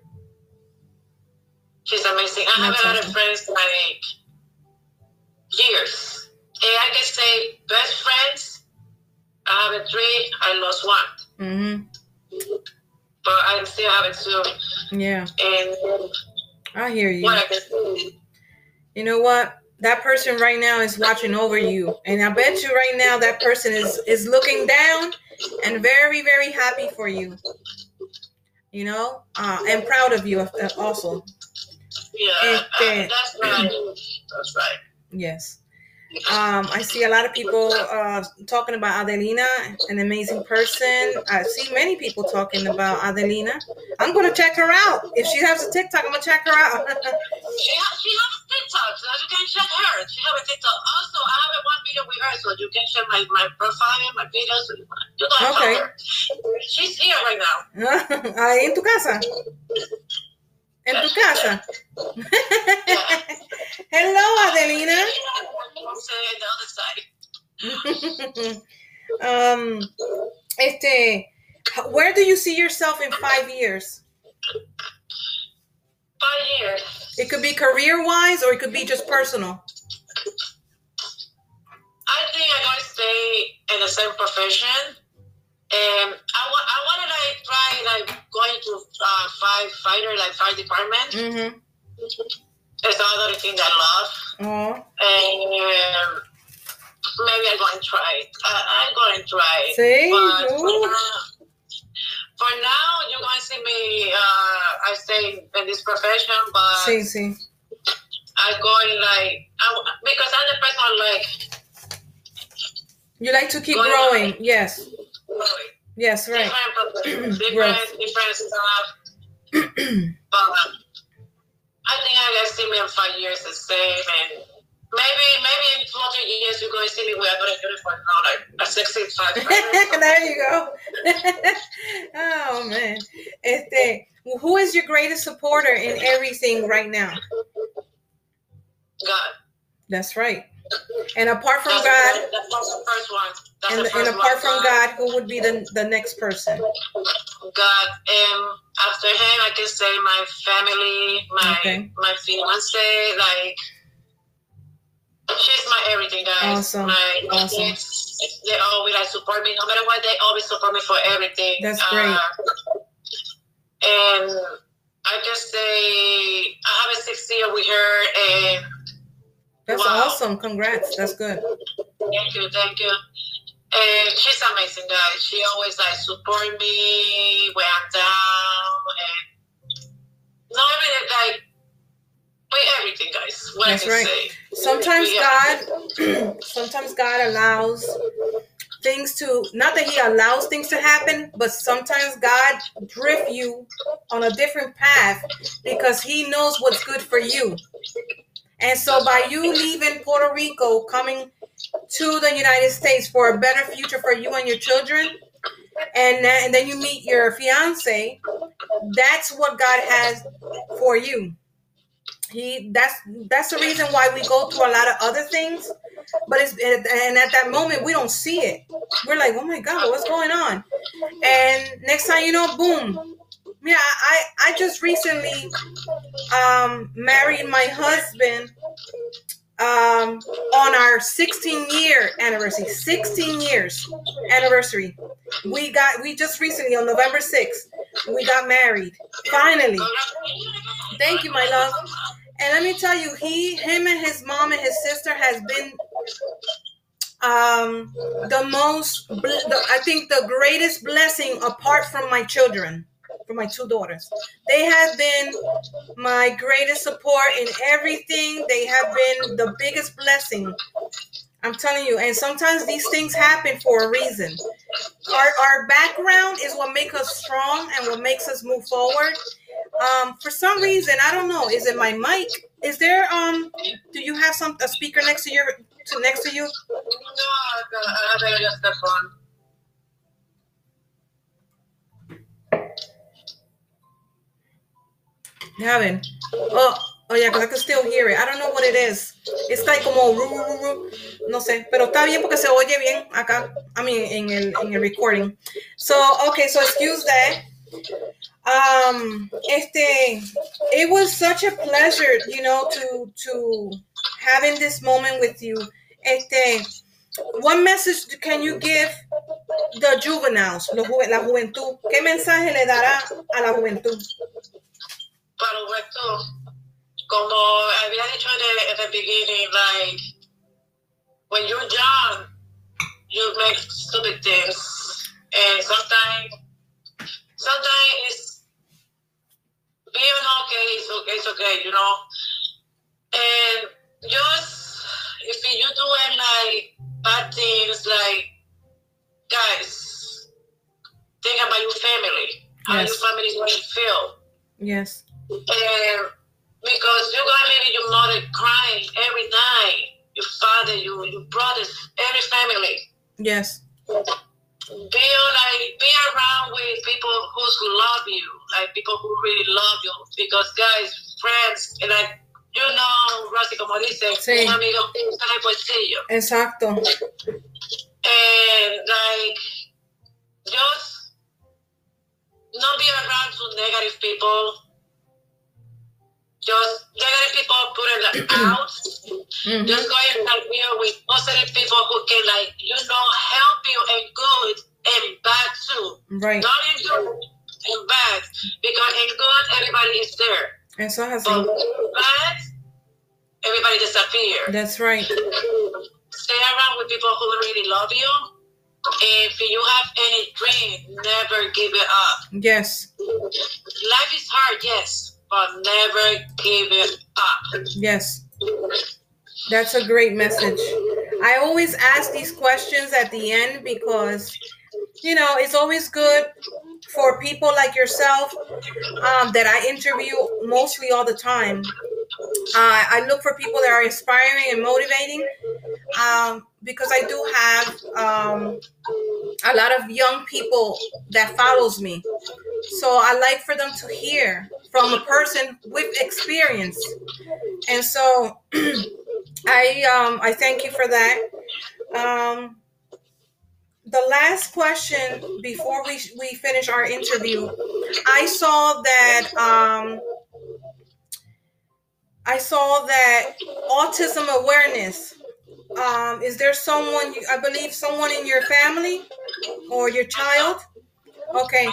she's amazing. I have That's a lot awesome. of friends like years. And I can say best friends. I have a three, I lost one. hmm But I still have it two. Yeah, And I hear you. what I can say. You know what? That person right now is watching over you, and I bet you right now that person is is looking down and very very happy for you. You know, uh, and proud of you also. Yeah, Este- uh, that's right. That's right. Yes. Um, I see a lot of people uh, talking about Adelina, an amazing person. I see many people talking about Adelina. I'm gonna check her out. If she has a TikTok, I'm gonna check her out. She has, she has a TikTok, so you can check her. She has a TikTok. Also, I have a one video with her, so you can check my, my profile, and my videos. You Okay. her. She's here right now. Ahí en tu casa. En tu casa. Hello, Adelina. I'm saying the other side. um, este, where do you see yourself in five years? Five years. It could be career wise or it could be just personal. I think I'm gonna stay in the same profession. And I want I wanna like try like going to uh, firefighter like fire department. Mm-hmm. It's another thing I love. Oh, And maybe I'm going to try it. Uh, I'm going to try it. see? But for now, for now, you're going to see me. Uh, I stay in this profession, but Sí, sí. I'm going like I, because I'm the person like You like to keep growing. Yes. Really, Yes, right. different, different, stuff. but um, I think I can see me in five years the same, and maybe maybe in two or three years you're going to see me wear a uniform now, like a sexy five. there you go. oh man. Este, who is your greatest supporter in everything right now? God. That's right. And apart from That's, God, the, that's the first one. That's and, the first and apart one. from God, who would be the, the next person? God, and after him, I can say my family, my Okay. my fiance, like she's my everything, guys. Awesome. My Awesome. kids, they always like support me, no matter what. They always support me for everything. That's great. Uh, and I just say I have a six year with her, and That's Wow. awesome. Congrats. That's good. Thank you, thank you. And she's amazing, guys. She always like support me when I'm down and no everything like with everything, guys. What That's right. say. Sometimes. God, sometimes God allows things to not that He allows things to happen, but sometimes God drift you on a different path because He knows what's good for you. And so, by you leaving Puerto Rico, coming to the United States for a better future for you and your children, and then, and then you meet your fiance, that's what God has for you. He that's that's the reason why we go through a lot of other things, but it's and at that moment we don't see it. We're like, oh my god, what's going on? And next time you know, boom. Yeah, I I just recently um married my husband um on our 16 year anniversary 16 years anniversary we got we just recently on november 6th we got married finally Thank you, my love. And let me tell you, he, him, and his mom and his sister has been um the most. I think the greatest blessing apart from my children, from my two daughters. They have been my greatest support in everything. They have been the biggest blessing. I'm telling you, and sometimes these things happen for a reason. Our, our background is what makes us strong and what makes us move forward um for some reason i don't know is it my mic is there um do you have some a speaker next to your to next to you No, I I just step on. Ya ven. Oh oh yeah because i can still hear it. I don't know what it is. It's like como ru, ru, ru, no sé pero está bien porque se oye bien acá i mean en el en el recording. So okay so excuse that. Um este it was such a pleasure you know to to having this moment with you. Este what message can you give the juveniles lo ju- la juventud? Qué mensaje le dará a la juventud Para esto, como había dicho at the, at the beginning, like when you're young, you make stupid things, and sometimes, sometimes it's being okay. It's okay. It's okay. You know, and just if you doing like bad things, like guys, think about your family. How your family is going to feel. yes Because you got leave your mother crying every night, your father, your your brothers, every family. yes Be like be around with people who love you, like people who really love you. Because guys, friends, and like you know, Rosy, como dice, Sí. un amigo el bolsillo. exacto And like just not be around to negative people. Just negative people put it out. Mhm. Just go and interview with positive people who can like you know help you in good and bad too. Right. Not in good and bad because in good everybody is there, Eso es but así. in bad everybody disappears. That's right. Stay around with people who really love you. If you have any dream, never give it up. Yes. Life is hard, yes, but never give it up. Yes. That's a great message. I always ask these questions at the end because, you know, it's always good for people like yourself um, that I interview mostly all the time. Uh, I look for people that are inspiring and motivating um, because I do have um, a lot of young people that follows me. So I like for them to hear from a person with experience. And so I um I thank you for that. Um the last question before we we finish our interview, I saw that um I saw that autism awareness. Um, is there someone I believe someone in your family or your child? Okay.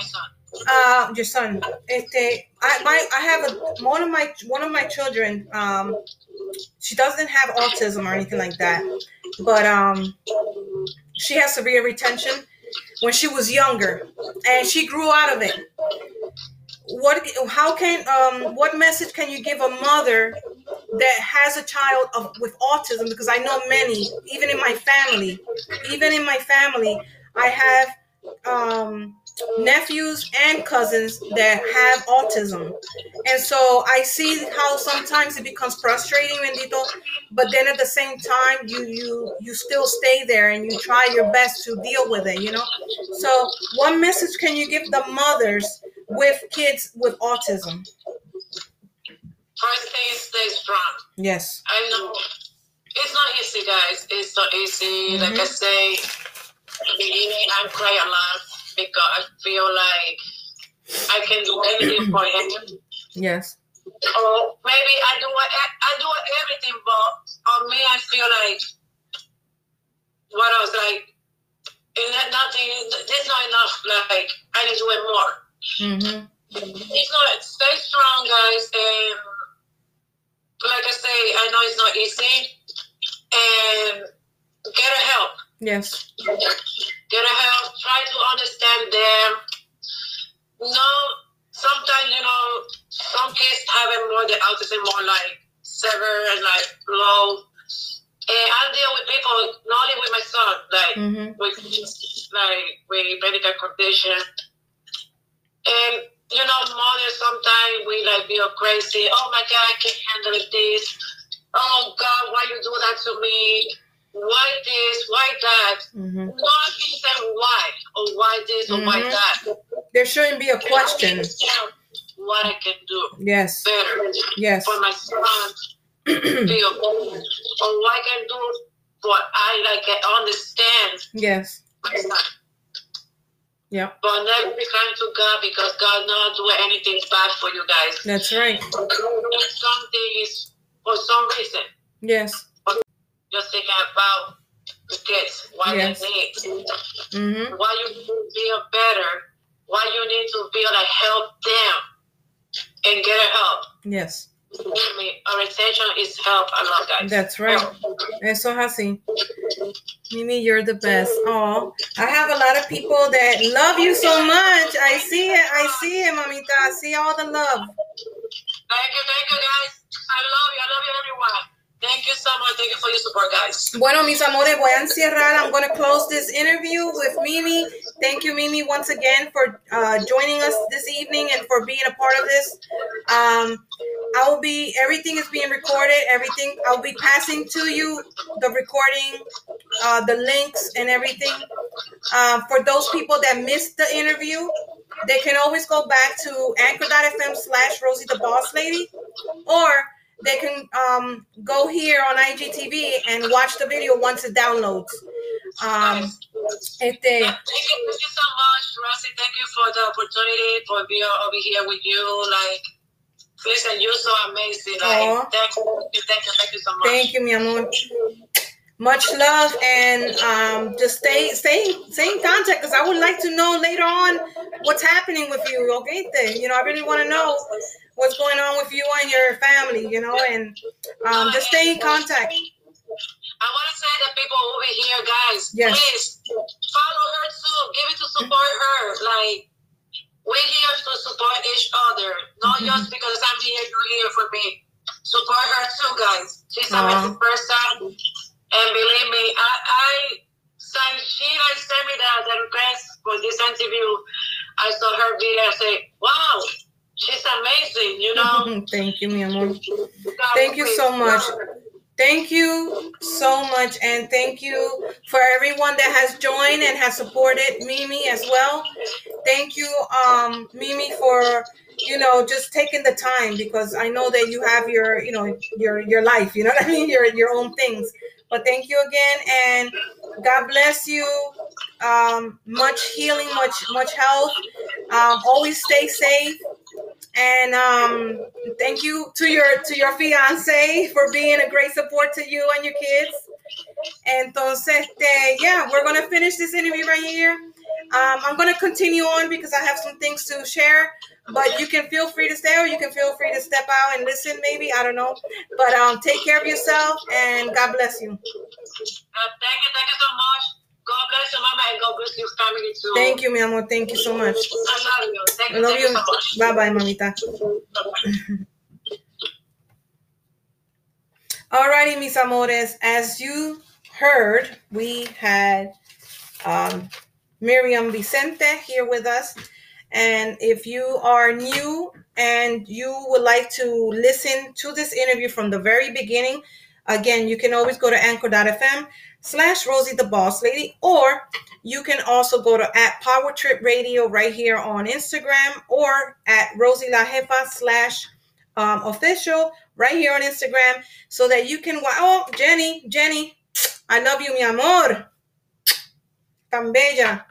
Uh your son. Este i my i have a one of my one of my children um she doesn't have autism or anything like that but um she has severe retention when she was younger and she grew out of it what how can um what message can you give a mother that has a child of, with autism because i know many even in my family even in my family i have um nephews and cousins that have autism. And so I see how sometimes it becomes frustrating, bendito, but then at the same time you you you still stay there and you try your best to deal with it, you know? So what message can you give the mothers with kids with autism? First thing, stay strong. Yes. I know it's not easy, guys. It's not easy. Like I mm-hmm. say, at the beginning, I cry a lot because I feel like I can do anything for him. Yes. Or maybe I do I do everything, but on me, I feel like what I was like, eh, is that nothing? There's not enough. Like I need to do more. Mm-hmm. It's not. Stay strong, guys, and like I say, I know it's not easy, and get a help. Yes. Get a help. Try to understand them. No, sometimes you know some kids have it more the autism more like severe and like low. And I deal with people not only with my son, like Mm-hmm. with like with medical condition. And you know, mothers sometimes we like be all crazy. Oh my God, I can't handle this. Oh God, why you do that to me? Why this? Why that? Mm-hmm. No, I can why or why this or why Mhm. that. There shouldn't be a question. What I can do Yes. better Yes. for my son feel better, or what I can do what I like can understand yes. Yeah. But never be kind to God because God not do anything bad for you guys. That's right. Something is for some reason. Yes. Just think about the kids, what Yes. they need, Mm-hmm. why you need to feel better, why you need to feel like help them and get help. Yes. Believe me, our attention is help a lot, guys. That's right. Eso es así. Mimi, you're the best. Oh, I have a lot of people that love you so much. I see it. I see it, mamita. I see all the love. Thank you, thank you, guys. I love you. I love you, everyone. Thank you so much. Thank you for your support, guys. Bueno, mis amores, voy a encierrar. I'm going to close this interview with Mimi. Thank you, Mimi, once again for uh, joining us this evening and for being a part of this. Um, I will be, everything is being recorded. Everything, I'll be passing to you the recording, uh, the links, and everything. Uh, for those people that missed the interview, they can always go back to anchor.fm slash Rosie the Boss Lady, or they can um, go here on IGTV and watch the video once it downloads. Um, este, Thank you, thank you so much, Rosie. Thank you for the opportunity for being over here with you. Like, Listen, you're so amazing. Like, thank you, thank you, thank you so much. Thank you, mi amor. Much love and um, just stay stay stay in contact because I would like to know later on what's happening with you. Okay, then you know I really want to know what's going on with you and your family. You know, and um, just stay in contact. I want to say that people over here, guys, Yes. please follow her too. Give it to support her. Like we're here to support each other, not Mhm. just because I'm here, you're here for me. Support her too, guys. She's Aw. amazing person, and believe me, I, I since she like sent me the, the request for this interview, I saw her video. I say, wow, she's amazing. You know. Thank you, mi amor. Thank you so much. Thank you so much, and thank you for everyone that has joined and has supported Mimi as well. Thank you, um, Mimi, for you know just taking the time because I know that you have your you know your your life. You know what I mean? Your your own things. But thank you again, and God bless you. Um, much healing, much much health. Um, always stay safe. And um, thank you to your to your fiance for being a great support to you and your kids. Entonces, este, yeah, we're gonna finish this interview right here. Um, I'm gonna continue on because I have some things to share. But you can feel free to stay or you can feel free to step out and listen. Maybe I don't know. But um, take care of yourself and God bless you. Uh, thank you, thank you so much. God bless your mama and God bless your family too. Thank you, mi amor. Thank you so much. I love you. Thank you, love thank you. you so much. Bye bye, mamita. Bye-bye. Alrighty, mis amores. As you heard, we had um, Miriam Vicente here with us. And if you are new and you would like to listen to this interview from the very beginning, again, you can always go to anchor.fm slash Rosie the Boss Lady, or you can also go to at Power Trip Radio right here on Instagram or at Rosie La Jefa slash um, official right here on Instagram so that you can oh Jenny Jenny I love you mi amor. Tan bella.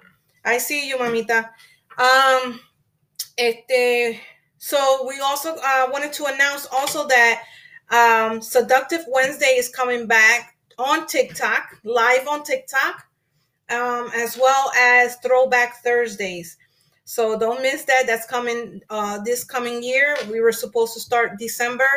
I see you mamita um este so we also uh, wanted to announce also that um seductive Wednesday is coming back on TikTok live on TikTok um as well as throwback Thursdays. So don't miss that. That's coming uh this coming year. We were supposed to start December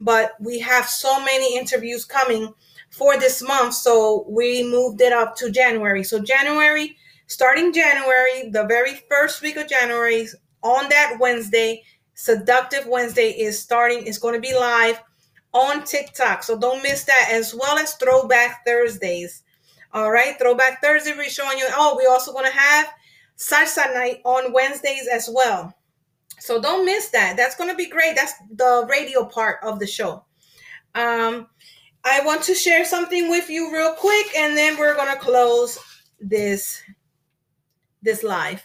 but we have so many interviews coming for this month so we moved it up to january. So january starting january the very first week of january on that wednesday seductive wednesday is starting it's going to be live on tiktok so don't miss that as well as throwback thursdays all right throwback thursday we're showing you oh we're also going to have salsa night on wednesdays as well so don't miss that. That's going to be great. That's the radio part of the show. Um, I want to share something with you real quick, and then we're going to close this this live.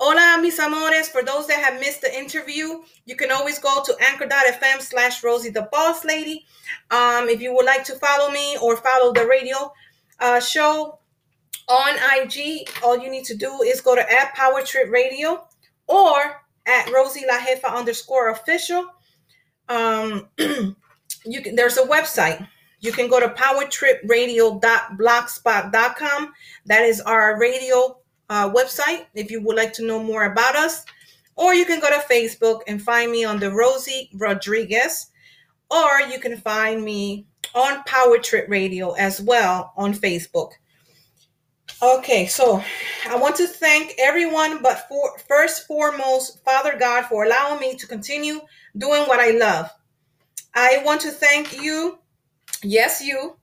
Hola, mis amores. For those that have missed the interview, you can always go to anchor.fm slash Rosie the Boss Lady. Um, if you would like to follow me or follow the radio uh, show on IG, all you need to do is go to at Power Trip Radio or at Rosie La Jefa underscore official. Um, you can there's a website. You can go to powertripradio.blogspot.com. That is our radio uh, website if you would like to know more about us. Or you can go to Facebook and find me on the Rosie Rodriguez. Or you can find me on Power Trip Radio as well on Facebook. Okay, so I want to thank everyone, but for first foremost, Father God, for allowing me to continue doing what I love. I want to thank you, yes, you,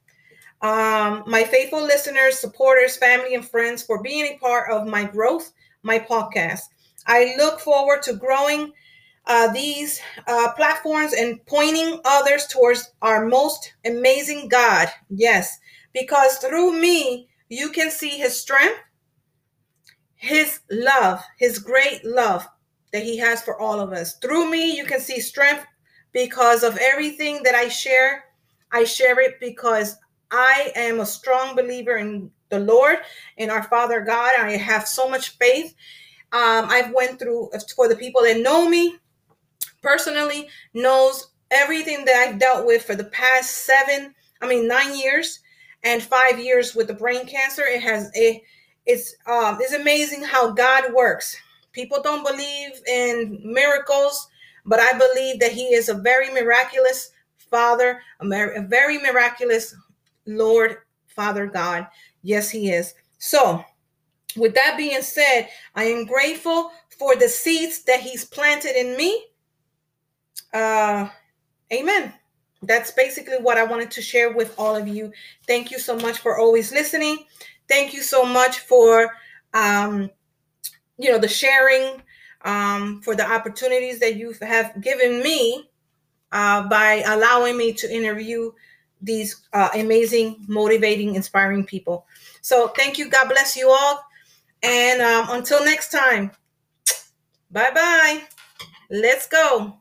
um, my faithful listeners, supporters, family, and friends for being a part of my growth, my podcast. I look forward to growing uh, these uh, platforms and pointing others towards our most amazing God. Yes, because through me, you can see his strength, his love, his great love that he has for all of us. Through me, you can see strength because of everything that I share. I share it because I am a strong believer in the Lord and our Father God. I have so much faith. Um, I've went through for the people that know me personally knows everything that I've dealt with for the past seven, I mean nine years and five years with the brain cancer. It has a it's um it's amazing how God works. People don't believe in miracles, but I believe that He is a very miraculous Father, a, a very miraculous Lord, Father God. Yes, He is. So, with that being said, I am grateful for the seeds that He's planted in me. Uh, amen. That's basically what I wanted to share with all of you. Thank you so much for always listening. Thank you so much for um, you know the sharing, um, for the opportunities that you have given me uh, by allowing me to interview these uh, amazing, motivating, inspiring people. So thank you. God bless you all. And um, until next time, bye bye. Let's go.